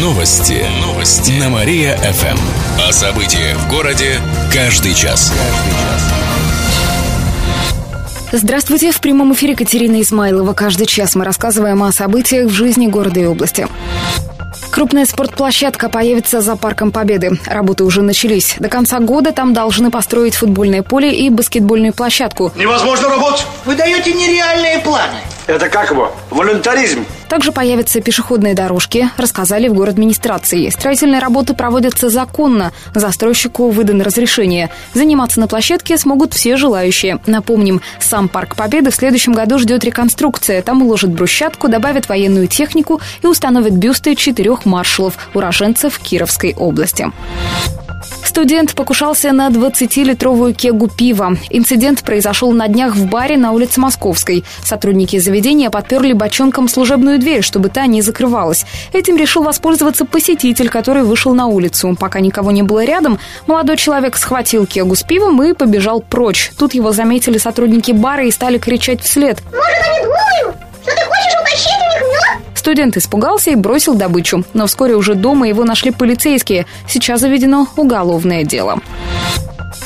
Новости. Новости. На Мария-ФМ. О событиях в городе каждый час. Здравствуйте. В прямом эфире Катерина Измайлова. Каждый час мы рассказываем о событиях в жизни города и области. Крупная спортплощадка появится за Парком Победы. Работы уже начались. До конца года там должны построить футбольное поле и баскетбольную площадку. Невозможно работать. Вы даете нереальные планы. Это как его? Волонтаризм. Также появятся пешеходные дорожки, рассказали в город администрации. Строительные работы проводятся законно. Застройщику выдано разрешение. Заниматься на площадке смогут все желающие. Напомним, сам Парк Победы в следующем году ждет реконструкция. Там уложат брусчатку, добавят военную технику и установят бюсты четырех маршалов, уроженцев Кировской области. Студент покушался на 20-литровую кегу пива. Инцидент произошел на днях в баре на улице Московской. Сотрудники заведения подперли бочонком служебную дверь, чтобы та не закрывалась. Этим решил воспользоваться посетитель, который вышел на улицу. Пока никого не было рядом, молодой человек схватил кегу с пивом и побежал прочь. Тут его заметили сотрудники бара и стали кричать вслед. Может, они думают, что ты хочешь утащить у них мед? Студент испугался и бросил добычу. Но вскоре уже дома его нашли полицейские. Сейчас заведено уголовное дело.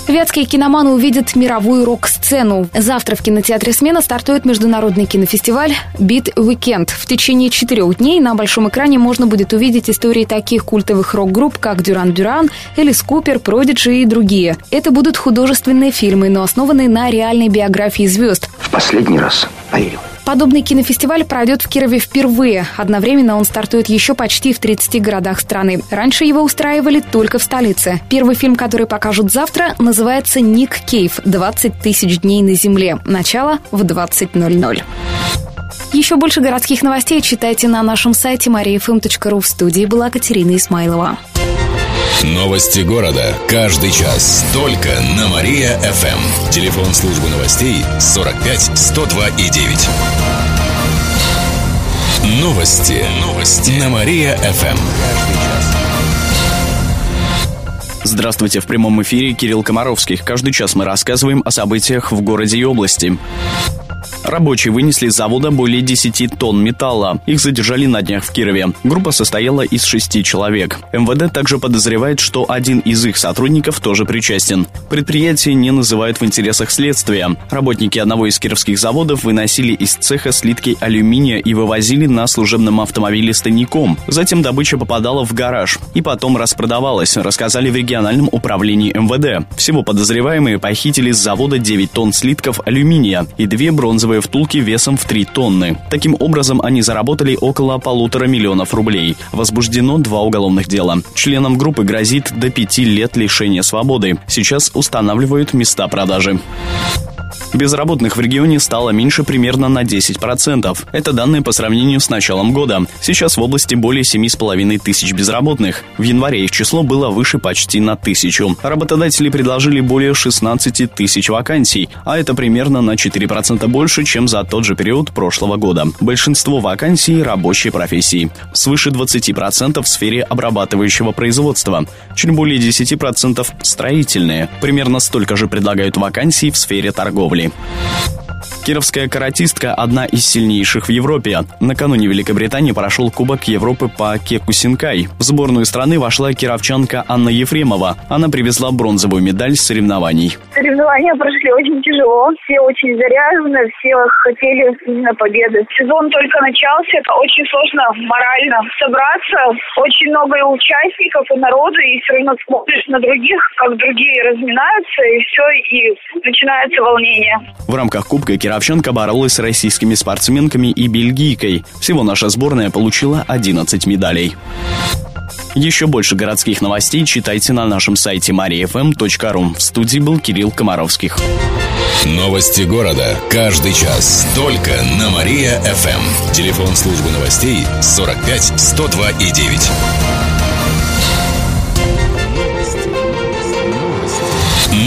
Вятские киноманы увидят мировую рок-сцену. Завтра в кинотеатре «Смена» стартует международный кинофестиваль «Бит Weekend. В течение четырех дней на большом экране можно будет увидеть истории таких культовых рок-групп, как «Дюран Дюран», «Элис Купер», «Продиджи» и другие. Это будут художественные фильмы, но основанные на реальной биографии звезд. В последний раз поверил. Подобный кинофестиваль пройдет в Кирове впервые. Одновременно он стартует еще почти в 30 городах страны. Раньше его устраивали только в столице. Первый фильм, который покажут завтра, называется «Ник Кейв. 20 тысяч дней на земле». Начало в 20.00. Еще больше городских новостей читайте на нашем сайте mariafm.ru. В студии была Катерина Исмайлова. Новости города. Каждый час. Только на Мария-ФМ. Телефон службы новостей 45 102 и 9. Новости. Новости. На Мария-ФМ. Здравствуйте, в прямом эфире Кирилл Комаровских. Каждый час мы рассказываем о событиях в городе и области. Рабочие вынесли с завода более 10 тонн металла. Их задержали на днях в Кирове. Группа состояла из шести человек. МВД также подозревает, что один из их сотрудников тоже причастен. Предприятие не называют в интересах следствия. Работники одного из кировских заводов выносили из цеха слитки алюминия и вывозили на служебном автомобиле стаником. Затем добыча попадала в гараж и потом распродавалась, рассказали в региональном управлении МВД. Всего подозреваемые похитили с завода 9 тонн слитков алюминия и две бронзовые бронзовые втулки весом в 3 тонны. Таким образом, они заработали около полутора миллионов рублей. Возбуждено два уголовных дела. Членам группы грозит до пяти лет лишения свободы. Сейчас устанавливают места продажи. Безработных в регионе стало меньше примерно на 10%. Это данные по сравнению с началом года. Сейчас в области более 7,5 тысяч безработных. В январе их число было выше почти на тысячу. Работодатели предложили более 16 тысяч вакансий, а это примерно на 4% больше, чем за тот же период прошлого года. Большинство вакансий – рабочие профессии. Свыше 20% в сфере обрабатывающего производства. Чуть более 10% – строительные. Примерно столько же предлагают вакансий в сфере торговли. Кировская каратистка – одна из сильнейших в Европе. Накануне Великобритании прошел Кубок Европы по кеку синкай. В сборную страны вошла кировчанка Анна Ефремова. Она привезла бронзовую медаль с соревнований. Соревнования прошли очень тяжело. Все очень заряжены, все хотели именно победы. Сезон только начался. Это очень сложно морально собраться. Очень много и участников, и народу, и все равно смотришь на других, как другие разминаются, и все, и начинается волнение. В рамках Кубка Кировченко боролась с российскими спортсменками и бельгийкой. Всего наша сборная получила 11 медалей. Еще больше городских новостей читайте на нашем сайте mariafm.ru. В студии был Кирилл Комаровских. Новости города. Каждый час. Только на Мария-ФМ. Телефон службы новостей 45 102 и 9.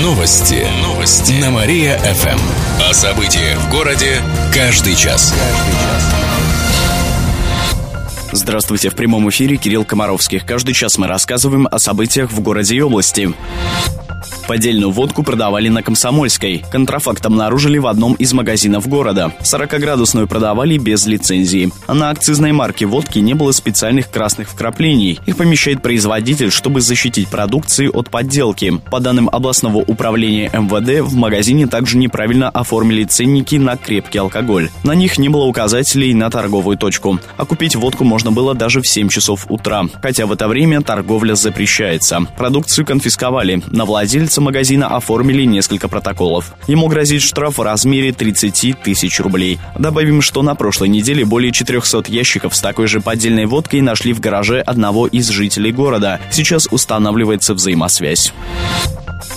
Новости. Новости. На Мария-ФМ. О событиях в городе каждый час. Здравствуйте, в прямом эфире Кирилл Комаровских. Каждый час мы рассказываем о событиях в городе и области. Поддельную водку продавали на Комсомольской. Контрафакт обнаружили в одном из магазинов города. 40-градусную продавали без лицензии. А на акцизной марке водки не было специальных красных вкраплений. Их помещает производитель, чтобы защитить продукцию от подделки. По данным областного управления МВД, в магазине также неправильно оформили ценники на крепкий алкоголь. На них не было указателей на торговую точку. А купить водку можно было даже в 7 часов утра. Хотя в это время торговля запрещается. Продукцию конфисковали. На владельца магазина оформили несколько протоколов. Ему грозит штраф в размере 30 тысяч рублей. Добавим, что на прошлой неделе более 400 ящиков с такой же поддельной водкой нашли в гараже одного из жителей города. Сейчас устанавливается взаимосвязь.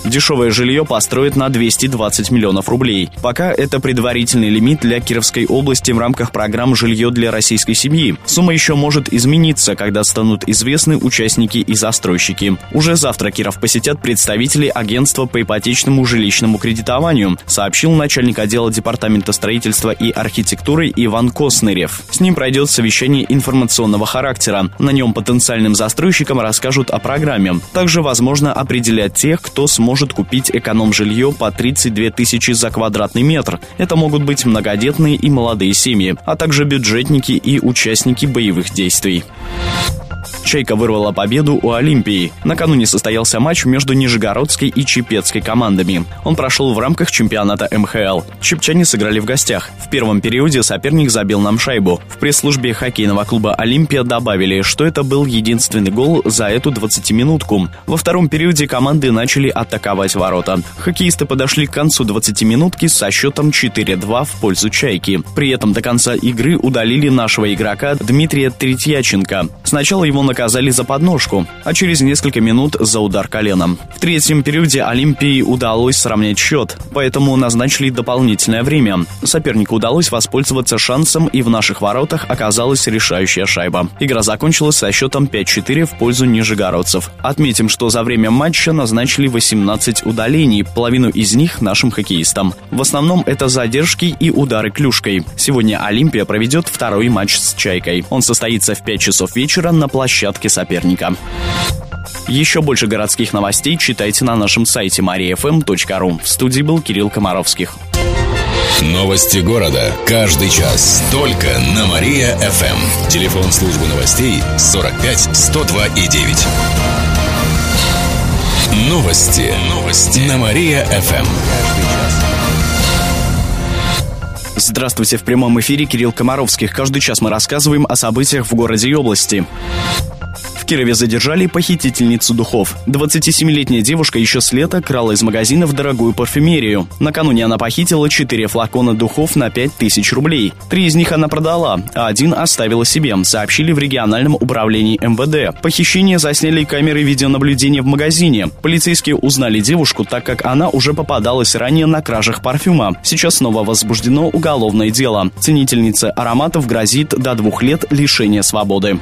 Дешевое жилье построят на 220 миллионов рублей. Пока это предварительный лимит для Кировской области в рамках программ «Жилье для российской семьи». Сумма еще может измениться, когда станут известны участники и застройщики. Уже завтра Киров посетят представители агентства по ипотечному жилищному кредитованию, сообщил начальник отдела Департамента строительства и архитектуры Иван Коснырев. С ним пройдет совещание информационного характера. На нем потенциальным застройщикам расскажут о программе. Также возможно определять тех, кто сможет может купить эконом-жилье по 32 тысячи за квадратный метр. Это могут быть многодетные и молодые семьи, а также бюджетники и участники боевых действий. «Чайка» вырвала победу у Олимпии. Накануне состоялся матч между Нижегородской и Чепецкой командами. Он прошел в рамках чемпионата МХЛ. Чепчане сыграли в гостях. В первом периоде соперник забил нам шайбу. В пресс-службе хоккейного клуба «Олимпия» добавили, что это был единственный гол за эту 20-минутку. Во втором периоде команды начали атаковать ворота. Хоккеисты подошли к концу 20-минутки со счетом 4-2 в пользу «Чайки». При этом до конца игры удалили нашего игрока Дмитрия Третьяченко. Сначала его наказали за подножку, а через несколько минут за удар коленом. В третьем периоде Олимпии удалось сравнять счет, поэтому назначили дополнительное время. Сопернику удалось воспользоваться шансом, и в наших воротах оказалась решающая шайба. Игра закончилась со счетом 5-4 в пользу нижегородцев. Отметим, что за время матча назначили 18 удалений, половину из них нашим хоккеистам. В основном это задержки и удары клюшкой. Сегодня Олимпия проведет второй матч с «Чайкой». Он состоится в 5 часов вечера на площадке площадке соперника. Еще больше городских новостей читайте на нашем сайте mariafm.ru. В студии был Кирилл Комаровских. Новости города. Каждый час. Только на Мария-ФМ. Телефон службы новостей 45 102 и 9. Новости. Новости. На Мария-ФМ. Здравствуйте, в прямом эфире Кирилл Комаровских. Каждый час мы рассказываем о событиях в городе и области. Кирове задержали похитительницу духов. 27-летняя девушка еще с лета крала из магазинов дорогую парфюмерию. Накануне она похитила 4 флакона духов на 5000 рублей. Три из них она продала, а один оставила себе, сообщили в региональном управлении МВД. Похищение засняли камеры видеонаблюдения в магазине. Полицейские узнали девушку, так как она уже попадалась ранее на кражах парфюма. Сейчас снова возбуждено уголовное дело. Ценительнице ароматов грозит до двух лет лишения свободы.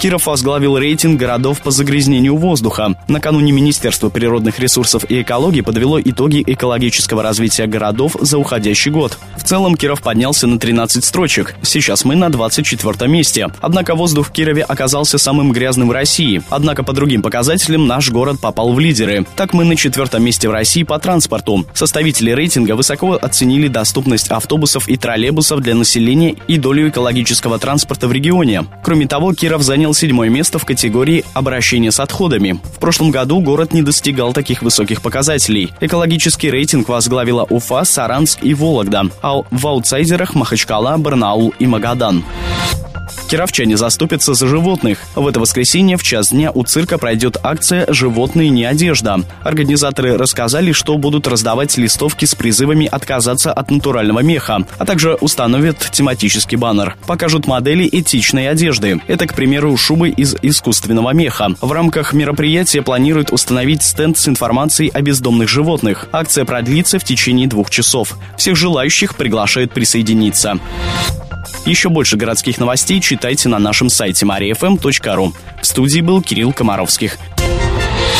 Киров возглавил рейтинг городов по загрязнению воздуха. Накануне Министерство природных ресурсов и экологии подвело итоги экологического развития городов за уходящий год. В целом Киров поднялся на 13 строчек. Сейчас мы на 24 месте. Однако воздух в Кирове оказался самым грязным в России. Однако по другим показателям наш город попал в лидеры. Так мы на четвертом месте в России по транспорту. Составители рейтинга высоко оценили доступность автобусов и троллейбусов для населения и долю экологического транспорта в регионе. Кроме того, Киров занял занял седьмое место в категории обращения с отходами. В прошлом году город не достигал таких высоких показателей. Экологический рейтинг возглавила Уфа, Саранск и Вологда, а в аутсайдерах Махачкала, Барнаул и Магадан. Кировчане заступятся за животных. В это воскресенье в час дня у цирка пройдет акция «Животные не одежда». Организаторы рассказали, что будут раздавать листовки с призывами отказаться от натурального меха, а также установят тематический баннер. Покажут модели этичной одежды. Это, к примеру, шубы из искусственного меха. В рамках мероприятия планируют установить стенд с информацией о бездомных животных. Акция продлится в течение двух часов. Всех желающих приглашают присоединиться. Еще больше городских новостей читайте на нашем сайте mariafm.ru. В студии был Кирилл Комаровских.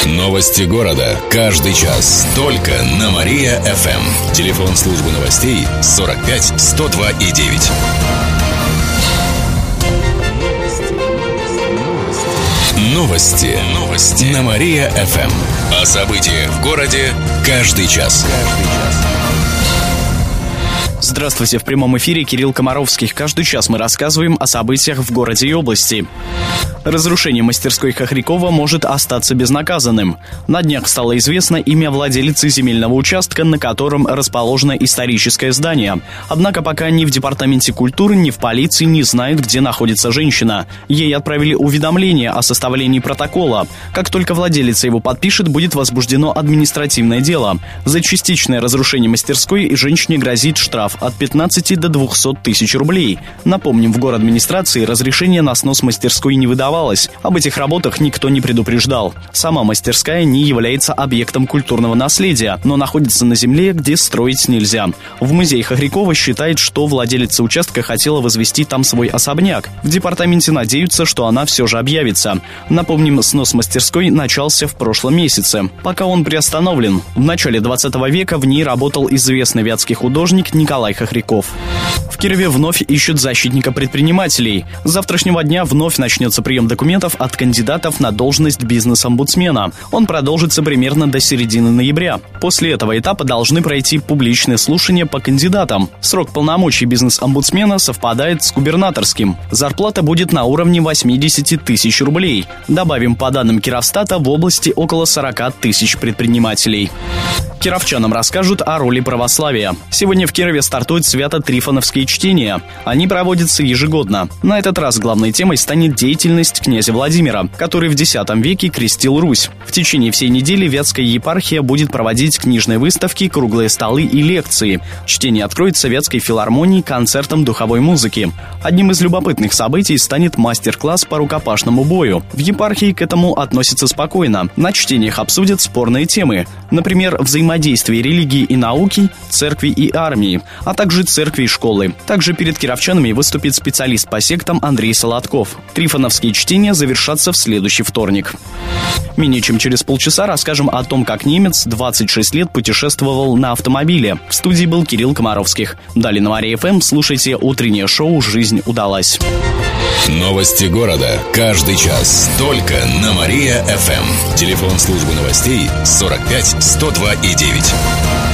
Новости города. Каждый час. Только на Мария-ФМ. Телефон службы новостей 45 102 и 9. Новости. Новости. На Мария-ФМ. О событиях в городе каждый час. Каждый час. Здравствуйте, в прямом эфире Кирилл Комаровский. Каждый час мы рассказываем о событиях в городе и области. Разрушение мастерской Хохрякова может остаться безнаказанным. На днях стало известно имя владелицы земельного участка, на котором расположено историческое здание. Однако пока ни в Департаменте культуры, ни в полиции не знают, где находится женщина. Ей отправили уведомление о составлении протокола. Как только владелица его подпишет, будет возбуждено административное дело. За частичное разрушение мастерской женщине грозит штраф от 15 до 200 тысяч рублей. Напомним, в город администрации разрешение на снос мастерской не выдавалось. Об этих работах никто не предупреждал. Сама мастерская не является объектом культурного наследия, но находится на земле, где строить нельзя. В музее Хохрякова считает, что владелица участка хотела возвести там свой особняк. В департаменте надеются, что она все же объявится. Напомним, снос мастерской начался в прошлом месяце. Пока он приостановлен. В начале 20 века в ней работал известный вятский художник Николай Николай Хохряков. В Кирове вновь ищут защитника предпринимателей. С завтрашнего дня вновь начнется прием документов от кандидатов на должность бизнес-омбудсмена. Он продолжится примерно до середины ноября. После этого этапа должны пройти публичные слушания по кандидатам. Срок полномочий бизнес-омбудсмена совпадает с губернаторским. Зарплата будет на уровне 80 тысяч рублей. Добавим, по данным Кировстата, в области около 40 тысяч предпринимателей. Кировчанам расскажут о роли православия. Сегодня в Кирове стартуют свято-трифоновские чтения. Они проводятся ежегодно. На этот раз главной темой станет деятельность князя Владимира, который в X веке крестил Русь. В течение всей недели Вятская епархия будет проводить книжные выставки, круглые столы и лекции. Чтение откроет Советской филармонии концертом духовой музыки. Одним из любопытных событий станет мастер-класс по рукопашному бою. В епархии к этому относятся спокойно. На чтениях обсудят спорные темы. Например, взаимодействие религии и науки, церкви и армии, а также церкви и школы. Также перед кировчанами выступит специалист по сектам Андрей Солодков. Трифоновские чтения завершатся в следующий вторник. Менее чем через полчаса расскажем о том, как немец 26 лет путешествовал на автомобиле. В студии был Кирилл Комаровских. Далее на Мария ФМ слушайте утреннее шоу «Жизнь удалась». Новости города. Каждый час. Только на Мария-ФМ. Телефон службы новостей 45 102 и 9.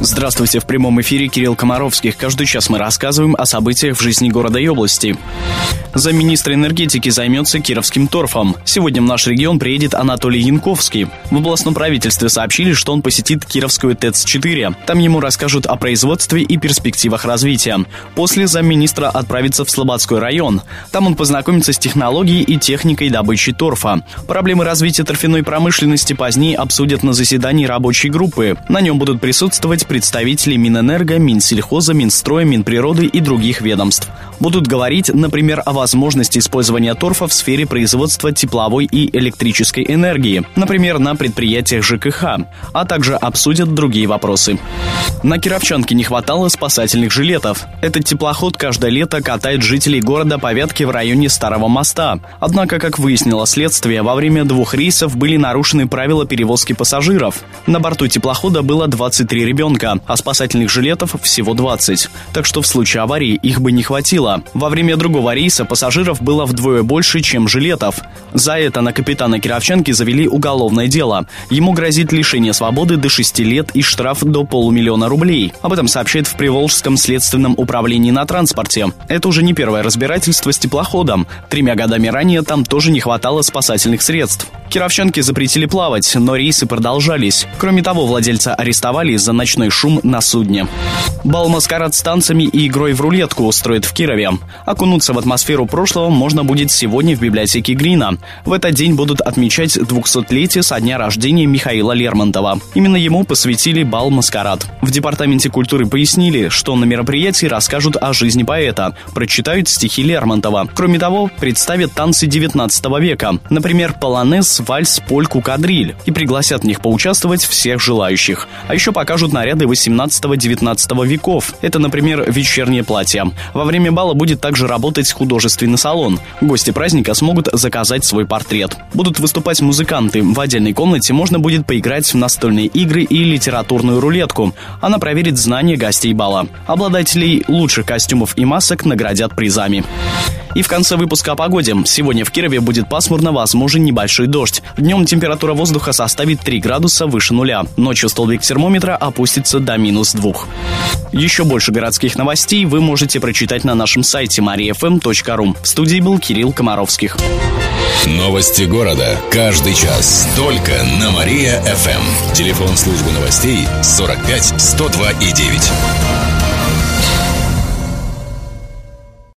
Здравствуйте, в прямом эфире Кирилл Комаровских. Каждый час мы рассказываем о событиях в жизни города и области. Замминистра энергетики займется Кировским торфом. Сегодня в наш регион приедет Анатолий Янковский. В областном правительстве сообщили, что он посетит Кировскую ТЭЦ-4. Там ему расскажут о производстве и перспективах развития. После замминистра отправится в Слободской район. Там он познакомится с технологией и техникой добычи торфа. Проблемы развития торфяной промышленности позднее обсудят на заседании рабочей группы. На нем будут присутствовать представители Минэнерго, Минсельхоза, Минстроя, Минприроды и других ведомств. Будут говорить, например, о возможности использования торфа в сфере производства тепловой и электрической энергии, например, на предприятиях ЖКХ, а также обсудят другие вопросы. На Кировчанке не хватало спасательных жилетов. Этот теплоход каждое лето катает жителей города по вятке в районе Старого моста. Однако, как выяснило следствие, во время двух рейсов были нарушены правила перевозки пассажиров. На борту теплохода было 23 ребенка, ребенка, а спасательных жилетов всего 20. Так что в случае аварии их бы не хватило. Во время другого рейса пассажиров было вдвое больше, чем жилетов. За это на капитана Кировченки завели уголовное дело. Ему грозит лишение свободы до 6 лет и штраф до полумиллиона рублей. Об этом сообщает в Приволжском следственном управлении на транспорте. Это уже не первое разбирательство с теплоходом. Тремя годами ранее там тоже не хватало спасательных средств. Кировченки запретили плавать, но рейсы продолжались. Кроме того, владельца арестовали за ночной шум на судне. Бал-маскарад с танцами и игрой в рулетку устроит в Кирове. Окунуться в атмосферу прошлого можно будет сегодня в библиотеке Грина. В этот день будут отмечать 200-летие со дня рождения Михаила Лермонтова. Именно ему посвятили бал-маскарад. В Департаменте культуры пояснили, что на мероприятии расскажут о жизни поэта, прочитают стихи Лермонтова. Кроме того, представят танцы 19 века, например, полонез, вальс, польку, кадриль и пригласят в них поучаствовать всех желающих. А еще покажут наряды 18-19 веков. Это, например, вечернее платье. Во время бала будет также работать художественный салон. Гости праздника смогут заказать свой портрет. Будут выступать музыканты. В отдельной комнате можно будет поиграть в настольные игры и литературную рулетку. Она проверит знания гостей бала. Обладателей лучших костюмов и масок наградят призами. И в конце выпуска о погоде. Сегодня в Кирове будет пасмурно, возможен небольшой дождь. Днем температура воздуха составит 3 градуса выше нуля. Ночью столбик термометра опустится до минус 2. Еще больше городских новостей вы можете прочитать на нашем сайте mariafm.ru. В студии был Кирилл Комаровских. Новости города. Каждый час. Только на Мария-ФМ. Телефон службы новостей 45 102 и 9.